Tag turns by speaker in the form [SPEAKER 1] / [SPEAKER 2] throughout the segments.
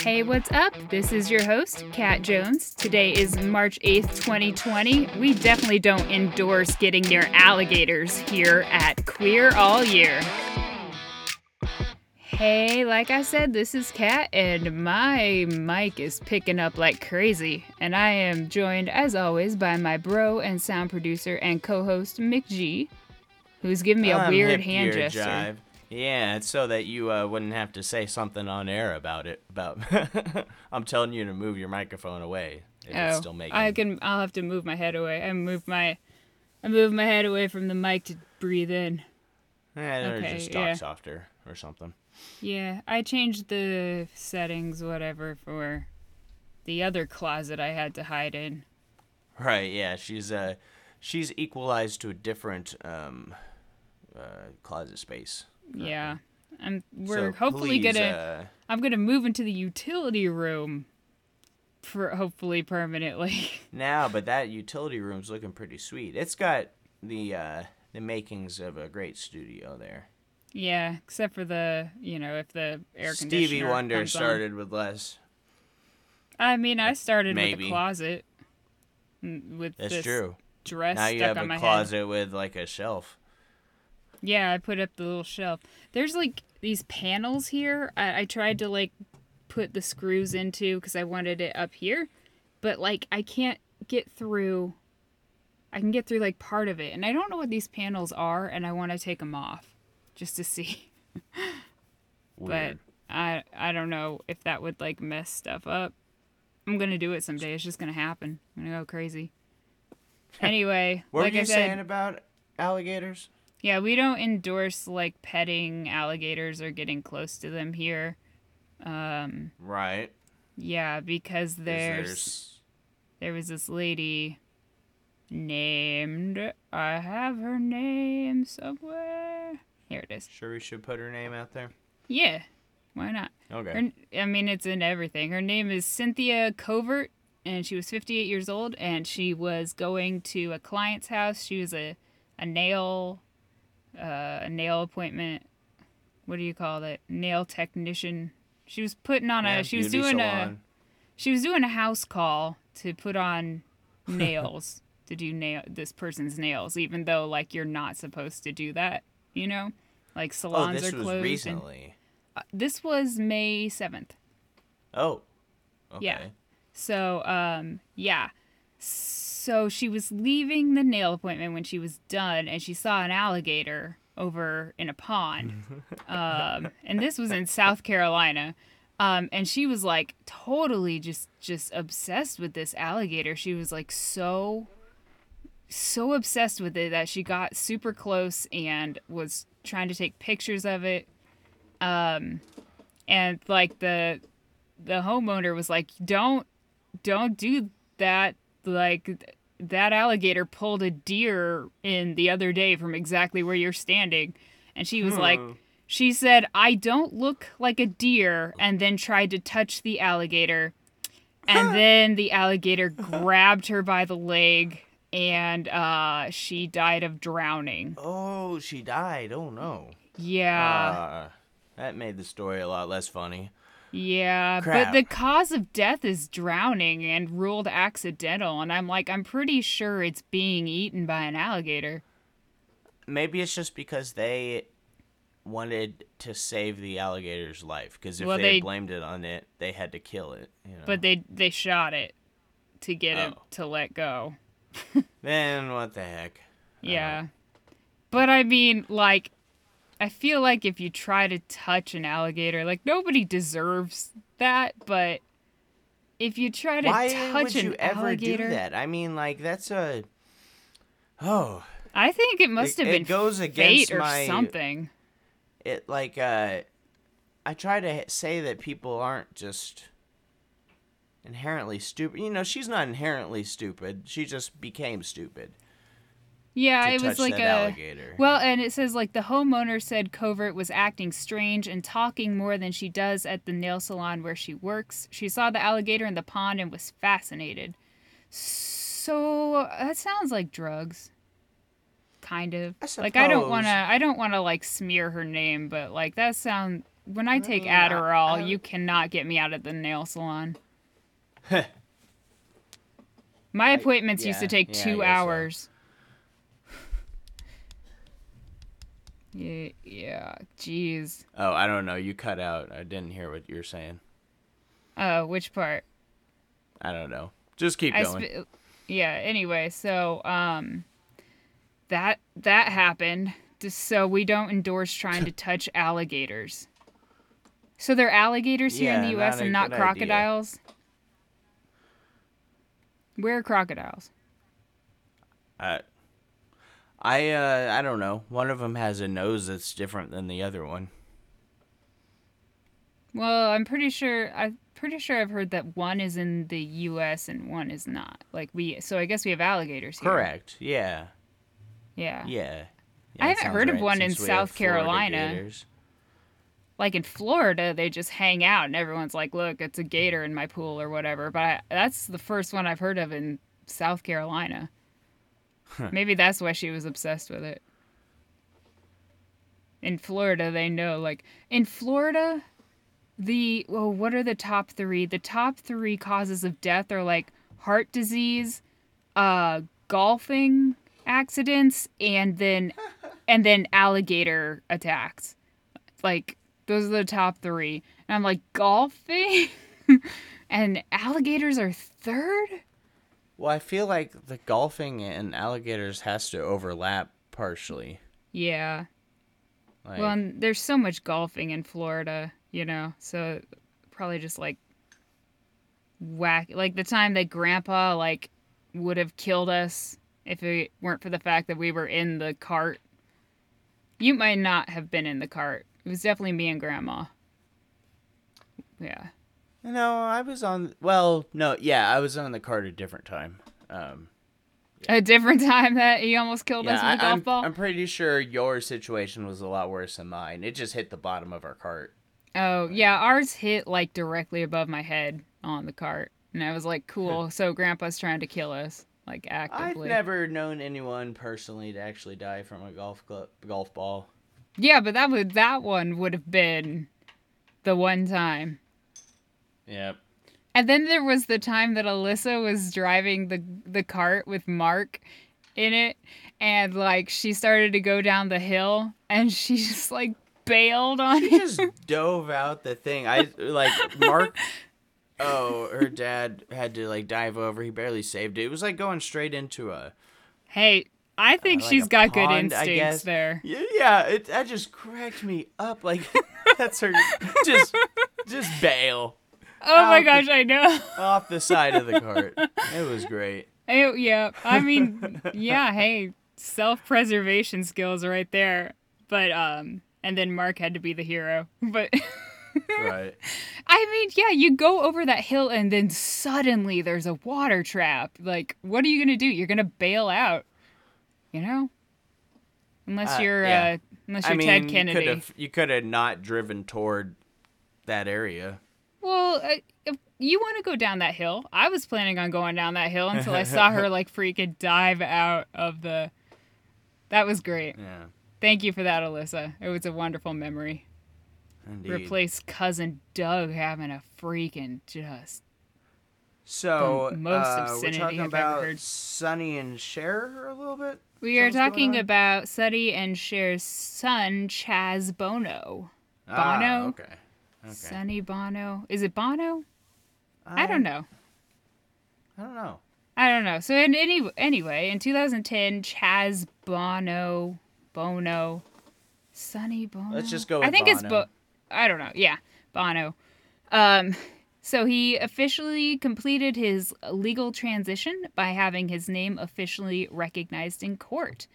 [SPEAKER 1] Hey, what's up? This is your host, Kat Jones. Today is March 8th, 2020. We definitely don't endorse getting near alligators here at Queer All Year. Hey, like I said, this is Kat, and my mic is picking up like crazy. And I am joined, as always, by my bro and sound producer and co host, Mick G, who's giving me a
[SPEAKER 2] I'm
[SPEAKER 1] weird hand gesture.
[SPEAKER 2] jive. Yeah, it's so that you uh, wouldn't have to say something on air about it. About I'm telling you to move your microphone away. If it's still making.
[SPEAKER 1] Oh, I can. I'll have to move my head away. I move my, I move my head away from the mic to breathe in.
[SPEAKER 2] Eh,
[SPEAKER 1] okay,
[SPEAKER 2] just talk
[SPEAKER 1] yeah.
[SPEAKER 2] softer or something.
[SPEAKER 1] Yeah, I changed the settings, whatever, for the other closet I had to hide in.
[SPEAKER 2] Right? Yeah, she's uh, she's equalized to a different um, uh, closet space.
[SPEAKER 1] Yeah, I'm. We're
[SPEAKER 2] So
[SPEAKER 1] hopefully
[SPEAKER 2] please,
[SPEAKER 1] gonna.
[SPEAKER 2] Uh,
[SPEAKER 1] I'm gonna move into the utility room. For hopefully permanently.
[SPEAKER 2] now, but that utility room's looking pretty sweet. It's got the uh, the makings of a great studio there.
[SPEAKER 1] yeah, except for the you know if the air conditioner.
[SPEAKER 2] Stevie Wonder
[SPEAKER 1] comes on.
[SPEAKER 2] started with less.
[SPEAKER 1] I mean, I started with a closet. With
[SPEAKER 2] That's
[SPEAKER 1] this
[SPEAKER 2] true.
[SPEAKER 1] dress
[SPEAKER 2] Now you
[SPEAKER 1] stuck
[SPEAKER 2] have
[SPEAKER 1] on
[SPEAKER 2] a
[SPEAKER 1] my head.
[SPEAKER 2] closet with like a shelf.
[SPEAKER 1] Yeah, I put up the little shelf. There's like these panels here. I, I tried to like put the screws into because I wanted it up here, but like I can't get through. I can get through like part of it, and I don't know what these panels are, and I want to take them off just to see. But I I don't know if that would like mess stuff up. I'm gonna do it someday. It's just gonna happen. I'm gonna go crazy. Anyway,
[SPEAKER 2] what
[SPEAKER 1] like
[SPEAKER 2] were you
[SPEAKER 1] I said,
[SPEAKER 2] saying about alligators?
[SPEAKER 1] Yeah, we don't endorse like petting alligators or getting close to them here. Um,
[SPEAKER 2] Right.
[SPEAKER 1] yeah, because
[SPEAKER 2] 'cause
[SPEAKER 1] there's, there was this lady named I have her name somewhere. Here it is.
[SPEAKER 2] Sure, we should put her name out there.
[SPEAKER 1] Yeah, why not?
[SPEAKER 2] Okay.
[SPEAKER 1] Her, I mean, it's in everything. Her name is Cynthia Covert, and she was 58 years old, and she was going to a client's house. She was a, a nail, uh, a nail appointment. What do you call it? Nail technician. She was putting on
[SPEAKER 2] Yeah,
[SPEAKER 1] a. She was doing a. She was doing a house call to put on nails to do nail this person's nails, even though like you're not supposed to do that. You know, like
[SPEAKER 2] Oh,
[SPEAKER 1] salons
[SPEAKER 2] this
[SPEAKER 1] are
[SPEAKER 2] was
[SPEAKER 1] closed. and-
[SPEAKER 2] recently.
[SPEAKER 1] uh, this was May 7th.
[SPEAKER 2] Oh. Okay.
[SPEAKER 1] Yeah. So, um, yeah. So she was leaving the nail appointment when she was done, and she saw an alligator over in a pond. um, and this was in South Carolina. Um, and she was like totally just just obsessed with this alligator. She was like so so obsessed with it that she got super close and was trying to take pictures of it. Um, and like the the homeowner was like, "Don't, don't do that." Like that alligator pulled a deer in the other day from exactly where you're standing, and she was like,
[SPEAKER 2] Hmm.
[SPEAKER 1] she said, "I don't look like a deer," and then tried to touch the alligator, and then the alligator grabbed her by the leg, and uh, she died of drowning.
[SPEAKER 2] Oh, she died. Oh no.
[SPEAKER 1] Yeah.
[SPEAKER 2] Uh, that made the story a lot less funny.
[SPEAKER 1] Yeah,
[SPEAKER 2] Crap.
[SPEAKER 1] but the cause of death is drowning and ruled accidental, and I'm like, I'm pretty sure it's being eaten by an alligator.
[SPEAKER 2] Maybe it's just because they wanted to save the alligator's life. Because if
[SPEAKER 1] Well,
[SPEAKER 2] they,
[SPEAKER 1] they-
[SPEAKER 2] blamed it on it, they had to kill it. You know?
[SPEAKER 1] But they they shot it to get it
[SPEAKER 2] Oh.
[SPEAKER 1] to let go.
[SPEAKER 2] then what the heck?
[SPEAKER 1] Yeah. But I mean, like, I feel like if you try to touch an alligator, like, nobody deserves that, but if you try to
[SPEAKER 2] Why
[SPEAKER 1] touch
[SPEAKER 2] would you
[SPEAKER 1] an
[SPEAKER 2] ever
[SPEAKER 1] alligator,
[SPEAKER 2] do that? I mean, like that's a. Oh,
[SPEAKER 1] I think it must
[SPEAKER 2] It-
[SPEAKER 1] have
[SPEAKER 2] it
[SPEAKER 1] been
[SPEAKER 2] goes
[SPEAKER 1] fate
[SPEAKER 2] against
[SPEAKER 1] or
[SPEAKER 2] my-
[SPEAKER 1] something.
[SPEAKER 2] it like uh, I try to say that people aren't just inherently stupid. You know, she's not inherently stupid. She just became stupid.
[SPEAKER 1] Yeah,
[SPEAKER 2] to
[SPEAKER 1] it was like a
[SPEAKER 2] alligator.
[SPEAKER 1] well, and it says like the homeowner said Covert was acting strange and talking more than she does at the nail salon where she works. She saw the alligator in the pond and was fascinated. So that sounds like drugs. Kind of.
[SPEAKER 2] I
[SPEAKER 1] Like I don't want to I don't want to like smear her name, but like that sound when I take
[SPEAKER 2] mean, I-
[SPEAKER 1] Adderall,
[SPEAKER 2] I-
[SPEAKER 1] you cannot get me out of the nail salon. My appointments used to
[SPEAKER 2] yeah,
[SPEAKER 1] take
[SPEAKER 2] yeah, I
[SPEAKER 1] two
[SPEAKER 2] guess so.
[SPEAKER 1] Yeah, yeah, jeez.
[SPEAKER 2] Oh, I don't know. You cut out. I didn't hear what you were saying.
[SPEAKER 1] Uh, which part?
[SPEAKER 2] I don't know. Just keep going.
[SPEAKER 1] sp- yeah. Anyway, so um, that that happened. Just so we don't endorse trying to touch alligators. So they're alligators here in the U.S.
[SPEAKER 2] not
[SPEAKER 1] and not
[SPEAKER 2] good idea.
[SPEAKER 1] crocodiles. Where are crocodiles?
[SPEAKER 2] Uh, I uh, I don't know. One of them has a nose that's different than the other one.
[SPEAKER 1] Well, I'm pretty sure I'm pretty sure I've heard that one is in the U.S. and one is not. Like we, so I guess we have alligators here.
[SPEAKER 2] Correct. Yeah.
[SPEAKER 1] Yeah.
[SPEAKER 2] Yeah.
[SPEAKER 1] I haven't heard of one in South Carolina.
[SPEAKER 2] gators.
[SPEAKER 1] Like in Florida, they just hang out and everyone's like, "Look, it's a gator in my pool" or whatever. But I, that's the first one I've heard of in South Carolina. Maybe that's why she was obsessed with it. In Florida, they know like in Florida, the well, what are the top three? The top three causes of death are like heart disease, uh, golfing accidents, and then and then alligator attacks. Like those are the top three. And I'm like golfing, and alligators are third.
[SPEAKER 2] Well, I feel like the golfing and alligators has to overlap partially.
[SPEAKER 1] Yeah.
[SPEAKER 2] Like,
[SPEAKER 1] Well, and there's so much golfing in Florida, you know, so probably just like whack. Like the time that Grandpa like would have killed us if it weren't for the fact that we were in the cart. You might not have been in the cart. It was definitely me and Grandma. Yeah.
[SPEAKER 2] No, I was on. Well, no, yeah, I was on the cart a different time. Um,
[SPEAKER 1] A different time that he almost killed us with a golf
[SPEAKER 2] I'm,
[SPEAKER 1] ball.
[SPEAKER 2] I'm pretty sure your situation was a lot worse than mine. It just hit the bottom of our cart.
[SPEAKER 1] Oh, yeah, ours hit like directly above my head on the cart. And I was like, cool. so grandpa's trying to kill us, like actively.
[SPEAKER 2] I've never known anyone personally to actually die from a golf club, golf ball.
[SPEAKER 1] Yeah, but that would that one would have been the one time.
[SPEAKER 2] Yep.
[SPEAKER 1] And then there was the time that Alyssa was driving the the cart with Mark in it and like she started to go down the hill and she just like bailed on
[SPEAKER 2] She
[SPEAKER 1] him.
[SPEAKER 2] just dove out the thing. I like Mark. Oh, her dad had to like dive over. He barely saved it. It was like going straight into a
[SPEAKER 1] Hey, I uh, think
[SPEAKER 2] like
[SPEAKER 1] she's
[SPEAKER 2] a
[SPEAKER 1] got good
[SPEAKER 2] pond, I
[SPEAKER 1] instincts
[SPEAKER 2] guess.
[SPEAKER 1] there.
[SPEAKER 2] Yeah, yeah, it that just cracked me up. Like that's her just just bail
[SPEAKER 1] Oh my
[SPEAKER 2] Out the-
[SPEAKER 1] gosh, I know.
[SPEAKER 2] off the side of the cart. It was great.
[SPEAKER 1] Hey, yeah, I mean, yeah, hey, self-preservation skills right there. But um and then Mark had to be the hero. But
[SPEAKER 2] Right.
[SPEAKER 1] I mean, yeah, you go over that hill and then suddenly there's a water trap. Like, what are you going to do? You're going to bail out. You know? Unless
[SPEAKER 2] Uh,
[SPEAKER 1] you're
[SPEAKER 2] yeah.
[SPEAKER 1] uh unless you're
[SPEAKER 2] mean,
[SPEAKER 1] Ted
[SPEAKER 2] you
[SPEAKER 1] Kennedy.
[SPEAKER 2] could have you could have not driven toward that area.
[SPEAKER 1] Well, uh, if you want to go down that hill. I was planning on going down that hill until I saw her like freaking dive out of the That was great.
[SPEAKER 2] Yeah.
[SPEAKER 1] Thank you for that, Alyssa. It was a wonderful memory.
[SPEAKER 2] Indeed.
[SPEAKER 1] Replace cousin Doug having a freaking just
[SPEAKER 2] So
[SPEAKER 1] the most
[SPEAKER 2] uh, we're
[SPEAKER 1] obscenity
[SPEAKER 2] talking
[SPEAKER 1] I've ever
[SPEAKER 2] about
[SPEAKER 1] heard.
[SPEAKER 2] Sonny and Cher a little bit.
[SPEAKER 1] We are talking about Sonny and Cher's son, Chaz Bono.
[SPEAKER 2] Ah,
[SPEAKER 1] Bono?
[SPEAKER 2] okay. Okay.
[SPEAKER 1] Sonny Bono. Is it Bono? I don't know.
[SPEAKER 2] I don't know.
[SPEAKER 1] I don't know. So in any anyway, in 2010, Chaz Bono, Bono, Sonny Bono.
[SPEAKER 2] Let's just go
[SPEAKER 1] I think it's
[SPEAKER 2] Bono.
[SPEAKER 1] Bo. I don't know. Yeah, Bono. Um, so he officially completed his legal transition by having his name officially recognized in court.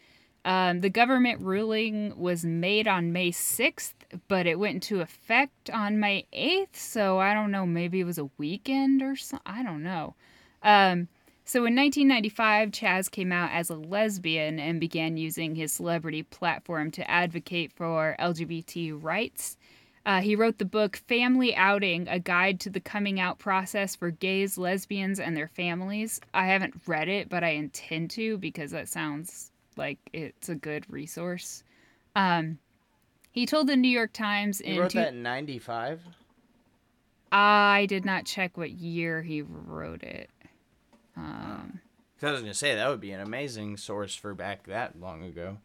[SPEAKER 1] Um, the government ruling was made on May 6th, but it went into effect on May 8th. So I don't know. Maybe it was a weekend or something. I don't know. Um, so in 1995, Chaz came out as a lesbian and began using his celebrity platform to advocate for LGBT rights. Uh, he wrote the book Family Outing A Guide to the Coming Out Process for Gays, Lesbians, and Their Families. I haven't read it, but I intend to because that sounds like it's a good resource. Um, He told the New York Times
[SPEAKER 2] He
[SPEAKER 1] in
[SPEAKER 2] wrote
[SPEAKER 1] two-
[SPEAKER 2] that in '95.
[SPEAKER 1] I did not check what year he wrote it. Um,
[SPEAKER 2] I was gonna say that would be an amazing source for back that long ago.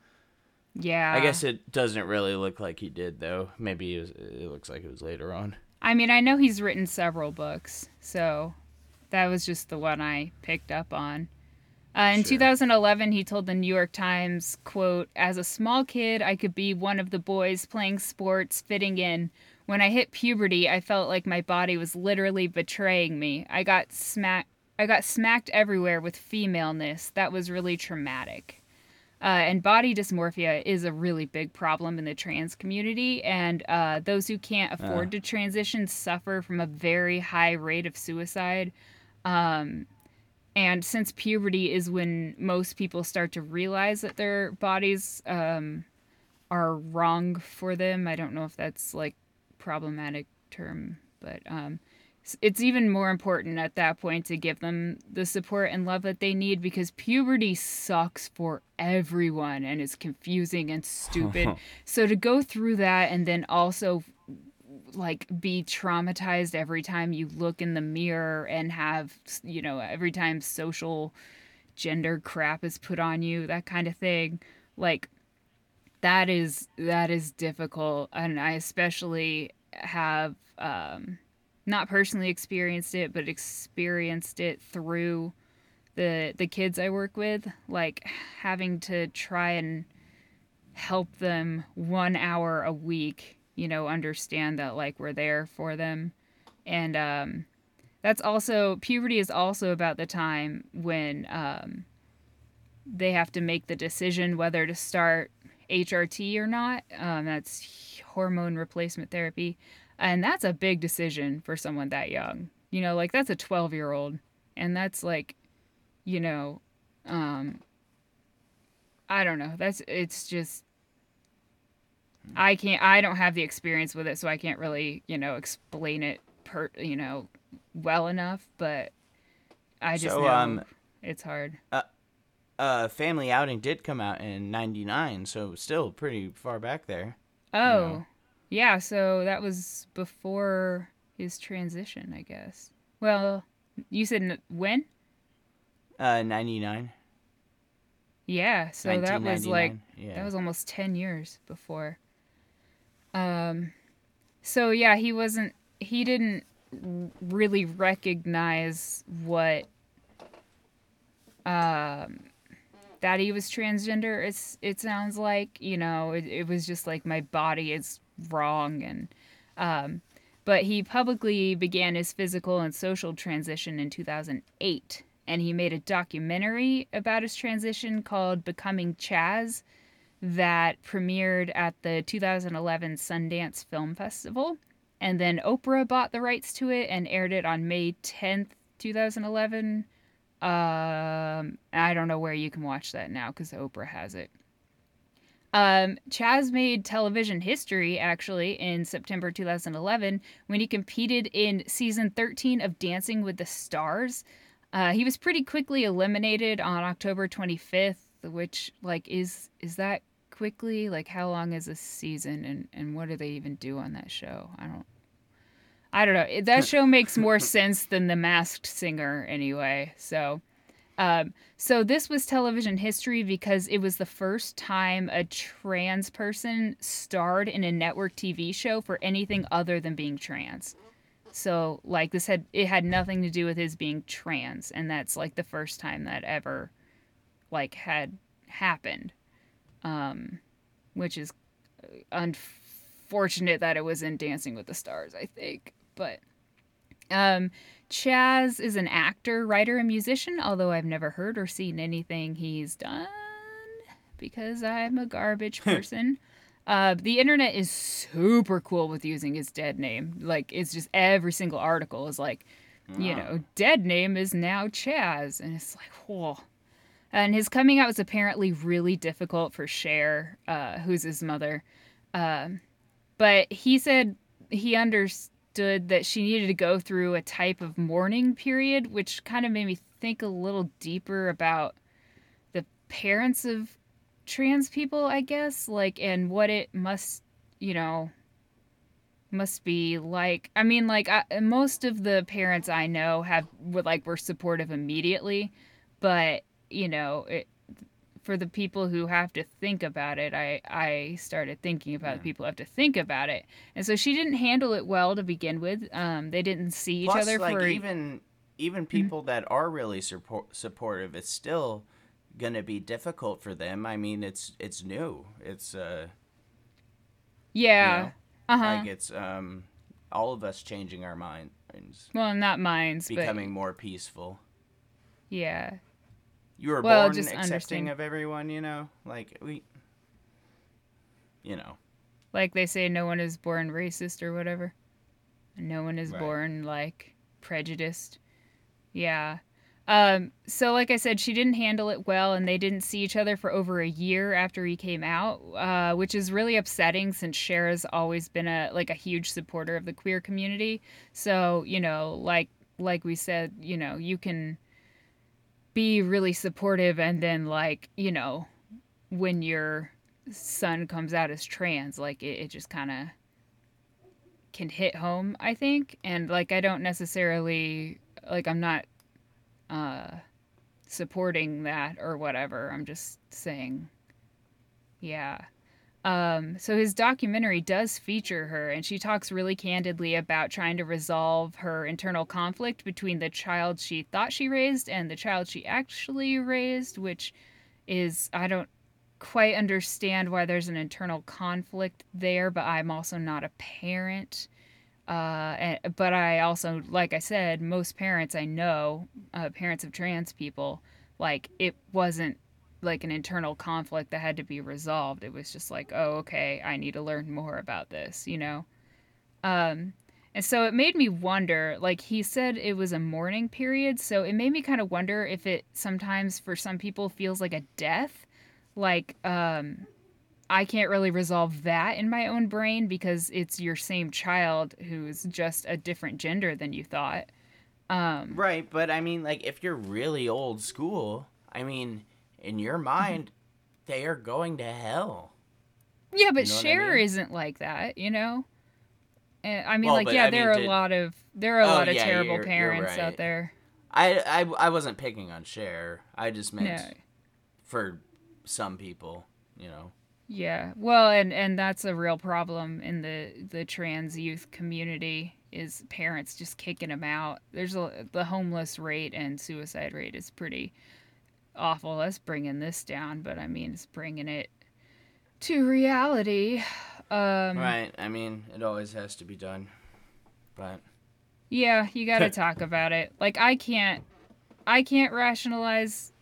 [SPEAKER 1] yeah.
[SPEAKER 2] I guess it doesn't really look like he did though. Maybe it, was, it looks like it was later on.
[SPEAKER 1] I mean, I know he's written several books, so that was just the one I picked up on. Uh, in
[SPEAKER 2] Sure.
[SPEAKER 1] 2011, he told the New York Times, "quote As a small kid, I could be one of the boys playing sports, fitting in. When I hit puberty, I felt like my body was literally betraying me. I got smacked. I got smacked everywhere with femaleness. That was really traumatic." Uh, and body dysmorphia is a really big problem in the trans community, and uh, those who can't afford to transition suffer from a very high rate of suicide. Um, and since puberty is when most people start to realize that their bodies um, are wrong for them, I don't know if that's like problematic term, but um, it's even more important at that point to give them the support and love that they need because puberty sucks for everyone and is confusing and stupid. so to go through that and then also like be traumatized every time you look in the mirror and have you know every time social gender crap is put on you that kind of thing. Like that is that is difficult and i especially have um not personally experienced it but experienced it through the the kids i work with. Like having to try and help them one hour a week you know understand that like we're there for them and um that's also puberty is also about the time when um they have to make the decision whether to start HRT or not. Um, that's hormone replacement therapy. And that's a big decision for someone that young. You know, like that's a 12 year old. And that's like, you know, um, I don't know. That's, it's just, I can't, I don't have the experience with it, so I can't really, you know, explain it per, you know, well enough. But I just
[SPEAKER 2] So,
[SPEAKER 1] know
[SPEAKER 2] um,
[SPEAKER 1] it's hard.
[SPEAKER 2] Uh, Family Outing did come out in '99, so still pretty far back there.
[SPEAKER 1] Oh,
[SPEAKER 2] know.
[SPEAKER 1] yeah. So that was before his transition, I guess. Well, you said n- when?
[SPEAKER 2] Uh, '99.
[SPEAKER 1] Yeah. So that was like
[SPEAKER 2] yeah.
[SPEAKER 1] that was almost ten years before. Um, so yeah, he wasn't. He didn't really recognize what. Um, that he was transgender. It's it sounds like you know it, it was just like my body is wrong and. Um, but he publicly began his physical and social transition in 2008 and he made a documentary about his transition called becoming chaz that premiered at the 2011 sundance film festival. And then oprah bought the rights to it and aired it on may 10th 2011 um i don't know where you can watch that now because oprah has it. Um, Chaz made television history actually in September 2011 when he competed in season 13 of Dancing with the Stars. Uh, he was pretty quickly eliminated on October 25th, which like is is that quickly? Like how long is a season and and what do they even do on that show? I don't I don't know. That show makes more sense than The Masked Singer anyway. So um, so this was television history because it was the first time a trans person starred in a network TV show for anything other than being trans. So like this had it had nothing to do with his being trans, and that's like the first time that ever like had happened. Um, which is unfortunate that it was in Dancing with the Stars, I think, but. Um, Chaz is an actor, writer, and musician, although I've never heard or seen anything he's done because I'm a garbage person. uh, the internet is super cool with using his dead name. Like, it's just every single article is like, you know, dead name is now Chaz. And it's like, whoa. And his coming out was apparently really difficult for Cher, uh, who's his mother. Um, but he said he understood that she needed to go through a type of mourning period, which kind of made me think a little deeper about the parents of trans people, I guess, like, and what it must you know, must be like I mean like I, most of the parents I know have like were supportive immediately, but you know, it, for the people who have to think about it, I I started thinking about the people who have to think about it, and so she didn't handle it well to begin with. Um, they didn't see each other
[SPEAKER 2] like
[SPEAKER 1] for
[SPEAKER 2] even even
[SPEAKER 1] Mm-hmm.
[SPEAKER 2] people that are really support, supportive, it's still gonna be difficult for them. I mean, it's it's new. It's uh,
[SPEAKER 1] yeah,
[SPEAKER 2] know,
[SPEAKER 1] uh huh.
[SPEAKER 2] like it's um, all of us changing our minds,
[SPEAKER 1] well, not minds,
[SPEAKER 2] becoming more peaceful.
[SPEAKER 1] yeah,
[SPEAKER 2] You were
[SPEAKER 1] Well,
[SPEAKER 2] born
[SPEAKER 1] just
[SPEAKER 2] accepting
[SPEAKER 1] understand-
[SPEAKER 2] of everyone, you know. Like we, you know.
[SPEAKER 1] like they say, no one is born racist or whatever. No one is
[SPEAKER 2] Right.
[SPEAKER 1] born like prejudiced. Yeah. Um, so like I said, she didn't handle it well, and they didn't see each other for over a year after he came out, uh, which is really upsetting since Cher has always been a like a huge supporter of the queer community. So you know, like like we said, you know, you can be really supportive, and then like you know, when your son comes out as trans, like it, it just kind of can hit home, I think. And like I don't necessarily like I'm not uh supporting that or whatever. I'm just saying yeah. Um, so his documentary does feature her, and she talks really candidly about trying to resolve her internal conflict between the child she thought she raised and the child she actually raised, which is I don't quite understand why there's an internal conflict there, but I'm also not a parent. Uh, and, but I also, like I said, most parents I know, uh, parents of trans people, like it wasn't like an internal conflict that had to be resolved. It was just like, oh, okay, I need to learn more about this, you know? Um, and so it made me wonder, like he said it was a mourning period, so it made me kind of wonder if it sometimes for some people feels like a death. Like, um, I can't really resolve that in my own brain because it's your same child who's just a different gender than you thought. Um,
[SPEAKER 2] Right, but I mean, like, if you're really old school, I mean, in your mind, they are going to hell.
[SPEAKER 1] Yeah, but
[SPEAKER 2] know what I
[SPEAKER 1] Cher
[SPEAKER 2] mean?
[SPEAKER 1] isn't like that, you know. And I mean,
[SPEAKER 2] Well,
[SPEAKER 1] like,
[SPEAKER 2] but
[SPEAKER 1] yeah,
[SPEAKER 2] I
[SPEAKER 1] there
[SPEAKER 2] mean,
[SPEAKER 1] are
[SPEAKER 2] did-
[SPEAKER 1] a lot of there are a
[SPEAKER 2] Oh,
[SPEAKER 1] lot of
[SPEAKER 2] yeah,
[SPEAKER 1] terrible
[SPEAKER 2] you're- you're
[SPEAKER 1] parents
[SPEAKER 2] right.
[SPEAKER 1] out there.
[SPEAKER 2] I, I, I wasn't picking on Cher. I just meant
[SPEAKER 1] Yeah,
[SPEAKER 2] for some people, you know.
[SPEAKER 1] yeah. Well, and and that's a real problem in the the trans youth community is parents just kicking them out. There's a the homeless rate and suicide rate is pretty awful. That's bringing this down, but I mean, it's bringing it to reality. Um,
[SPEAKER 2] Right, I mean, it always has to be done. But,
[SPEAKER 1] Yeah, you got to talk about it. Like I can't I can't rationalize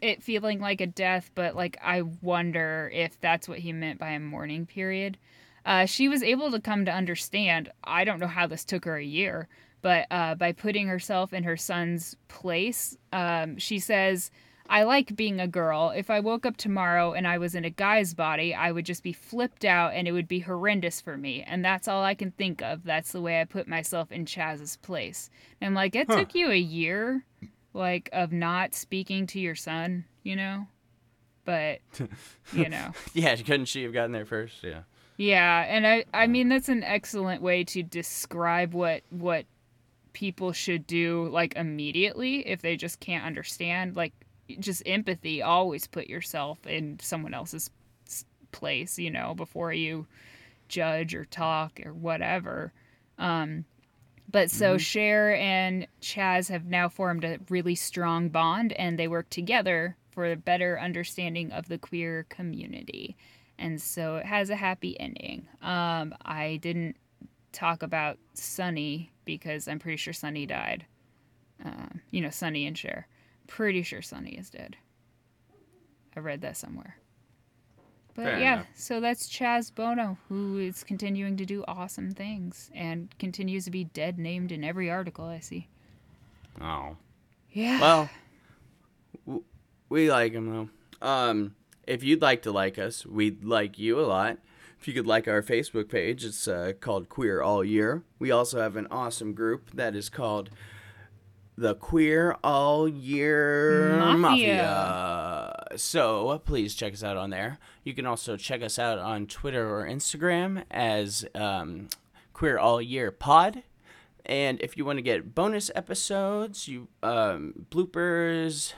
[SPEAKER 1] it feeling like a death, but like I wonder if that's what he meant by a mourning period. Uh, she was able to come to understand. I don't know how this took her a year, but uh, by putting herself in her son's place, um, she says, I like being a girl. If I woke up tomorrow and I was in a guy's body, I would just be flipped out and it would be horrendous for me. And that's all I can think of. That's the way I put myself in Chaz's place. And I'm like, it
[SPEAKER 2] Huh.
[SPEAKER 1] took you a year, like, of not speaking to your son, you know? But, you know.
[SPEAKER 2] yeah, couldn't she have gotten there first? Yeah.
[SPEAKER 1] Yeah, and I I mean that's an excellent way to describe what what people should do like immediately if they just can't understand like just empathy always put yourself in someone else's place, you know, before you judge or talk or whatever. Um but so Cher and Chaz have now formed a really strong bond and they work together for a better understanding of the queer community and so it has a happy ending. Um, I didn't talk about Sonny because I'm pretty sure Sonny died. Um, you know, Sonny and Cher. Pretty sure Sonny is dead. I read that somewhere. But
[SPEAKER 2] Fair
[SPEAKER 1] yeah,
[SPEAKER 2] enough.
[SPEAKER 1] so that's Chaz Bono, who is continuing to do awesome things and continues to be dead named in every article I see.
[SPEAKER 2] Oh.
[SPEAKER 1] Yeah.
[SPEAKER 2] Well, w- we like him though. Um, if you'd like to like us, we'd like you a lot. If you could like our Facebook page, it's uh, called Queer All Year. We also have an awesome group that is called the Queer All Year
[SPEAKER 1] Mafia.
[SPEAKER 2] Mafia. so please check us out on there. You can also check us out on Twitter or Instagram as um, Queer All Year Pod. And if you want to get bonus episodes, you um, bloopers,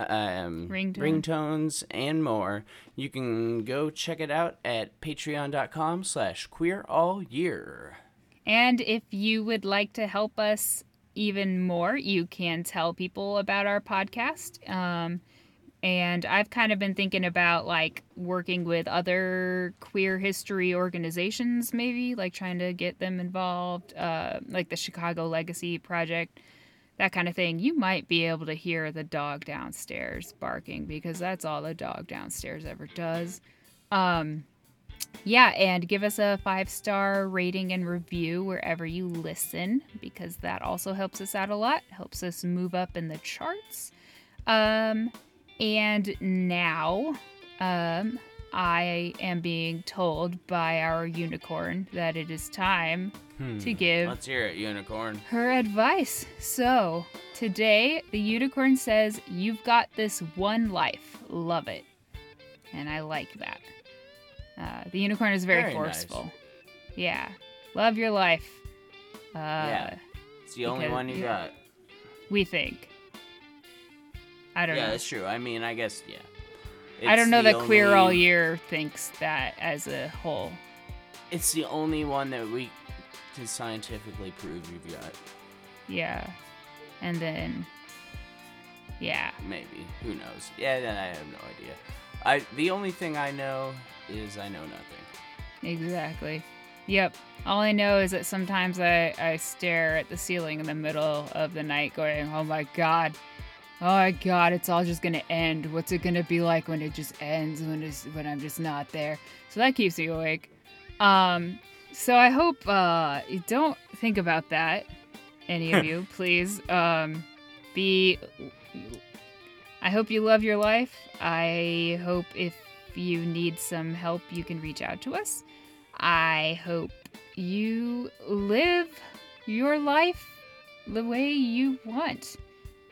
[SPEAKER 2] um,
[SPEAKER 1] Ringtone.
[SPEAKER 2] ringtones, and more, you can go check it out at patreon.com slash queer all year.
[SPEAKER 1] And if you would like to help us even more, you can tell people about our podcast. Um, and I've kind of been thinking about like working with other queer history organizations, maybe like trying to get them involved, uh, like the Chicago Legacy Project, that kind of thing. You might be able to hear the dog downstairs barking because that's all the dog downstairs ever does. Um, yeah, and give us a five star rating and review wherever you listen because that also helps us out a lot, helps us move up in the charts. Um, and now, um, I am being told by our unicorn that it is time to give
[SPEAKER 2] Let's hear it, Unicorn.
[SPEAKER 1] her advice. So, today the unicorn says, You've got this one life. Love it. And I like that. Uh, the unicorn is very,
[SPEAKER 2] Very nice.
[SPEAKER 1] forceful. Yeah. Love your life. Uh,
[SPEAKER 2] Yeah. It's the only one you got.
[SPEAKER 1] We think. I don't
[SPEAKER 2] Yeah,
[SPEAKER 1] know.
[SPEAKER 2] Yeah, that's true. I mean, I guess, yeah.
[SPEAKER 1] I don't know that Queer All Year thinks that as a whole.
[SPEAKER 2] It's the only one that we can scientifically prove you've got.
[SPEAKER 1] Yeah. And then, yeah.
[SPEAKER 2] Maybe. Who knows? Yeah, then I have no idea. I the only thing I know is I know nothing.
[SPEAKER 1] Exactly. Yep. All I know is that sometimes I, I stare at the ceiling in the middle of the night going, oh my god. Oh my god, it's all just gonna end. What's it gonna be like when it just ends when it's when I'm just not there? So that keeps me awake. Um so I hope uh you don't think about that, any of you, please. Um be I hope you love your life. I hope if you need some help you can reach out to us. I hope you live your life the way you want.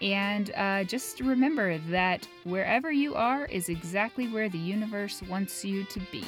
[SPEAKER 1] And uh, just remember that wherever you are is exactly where the universe wants you to be.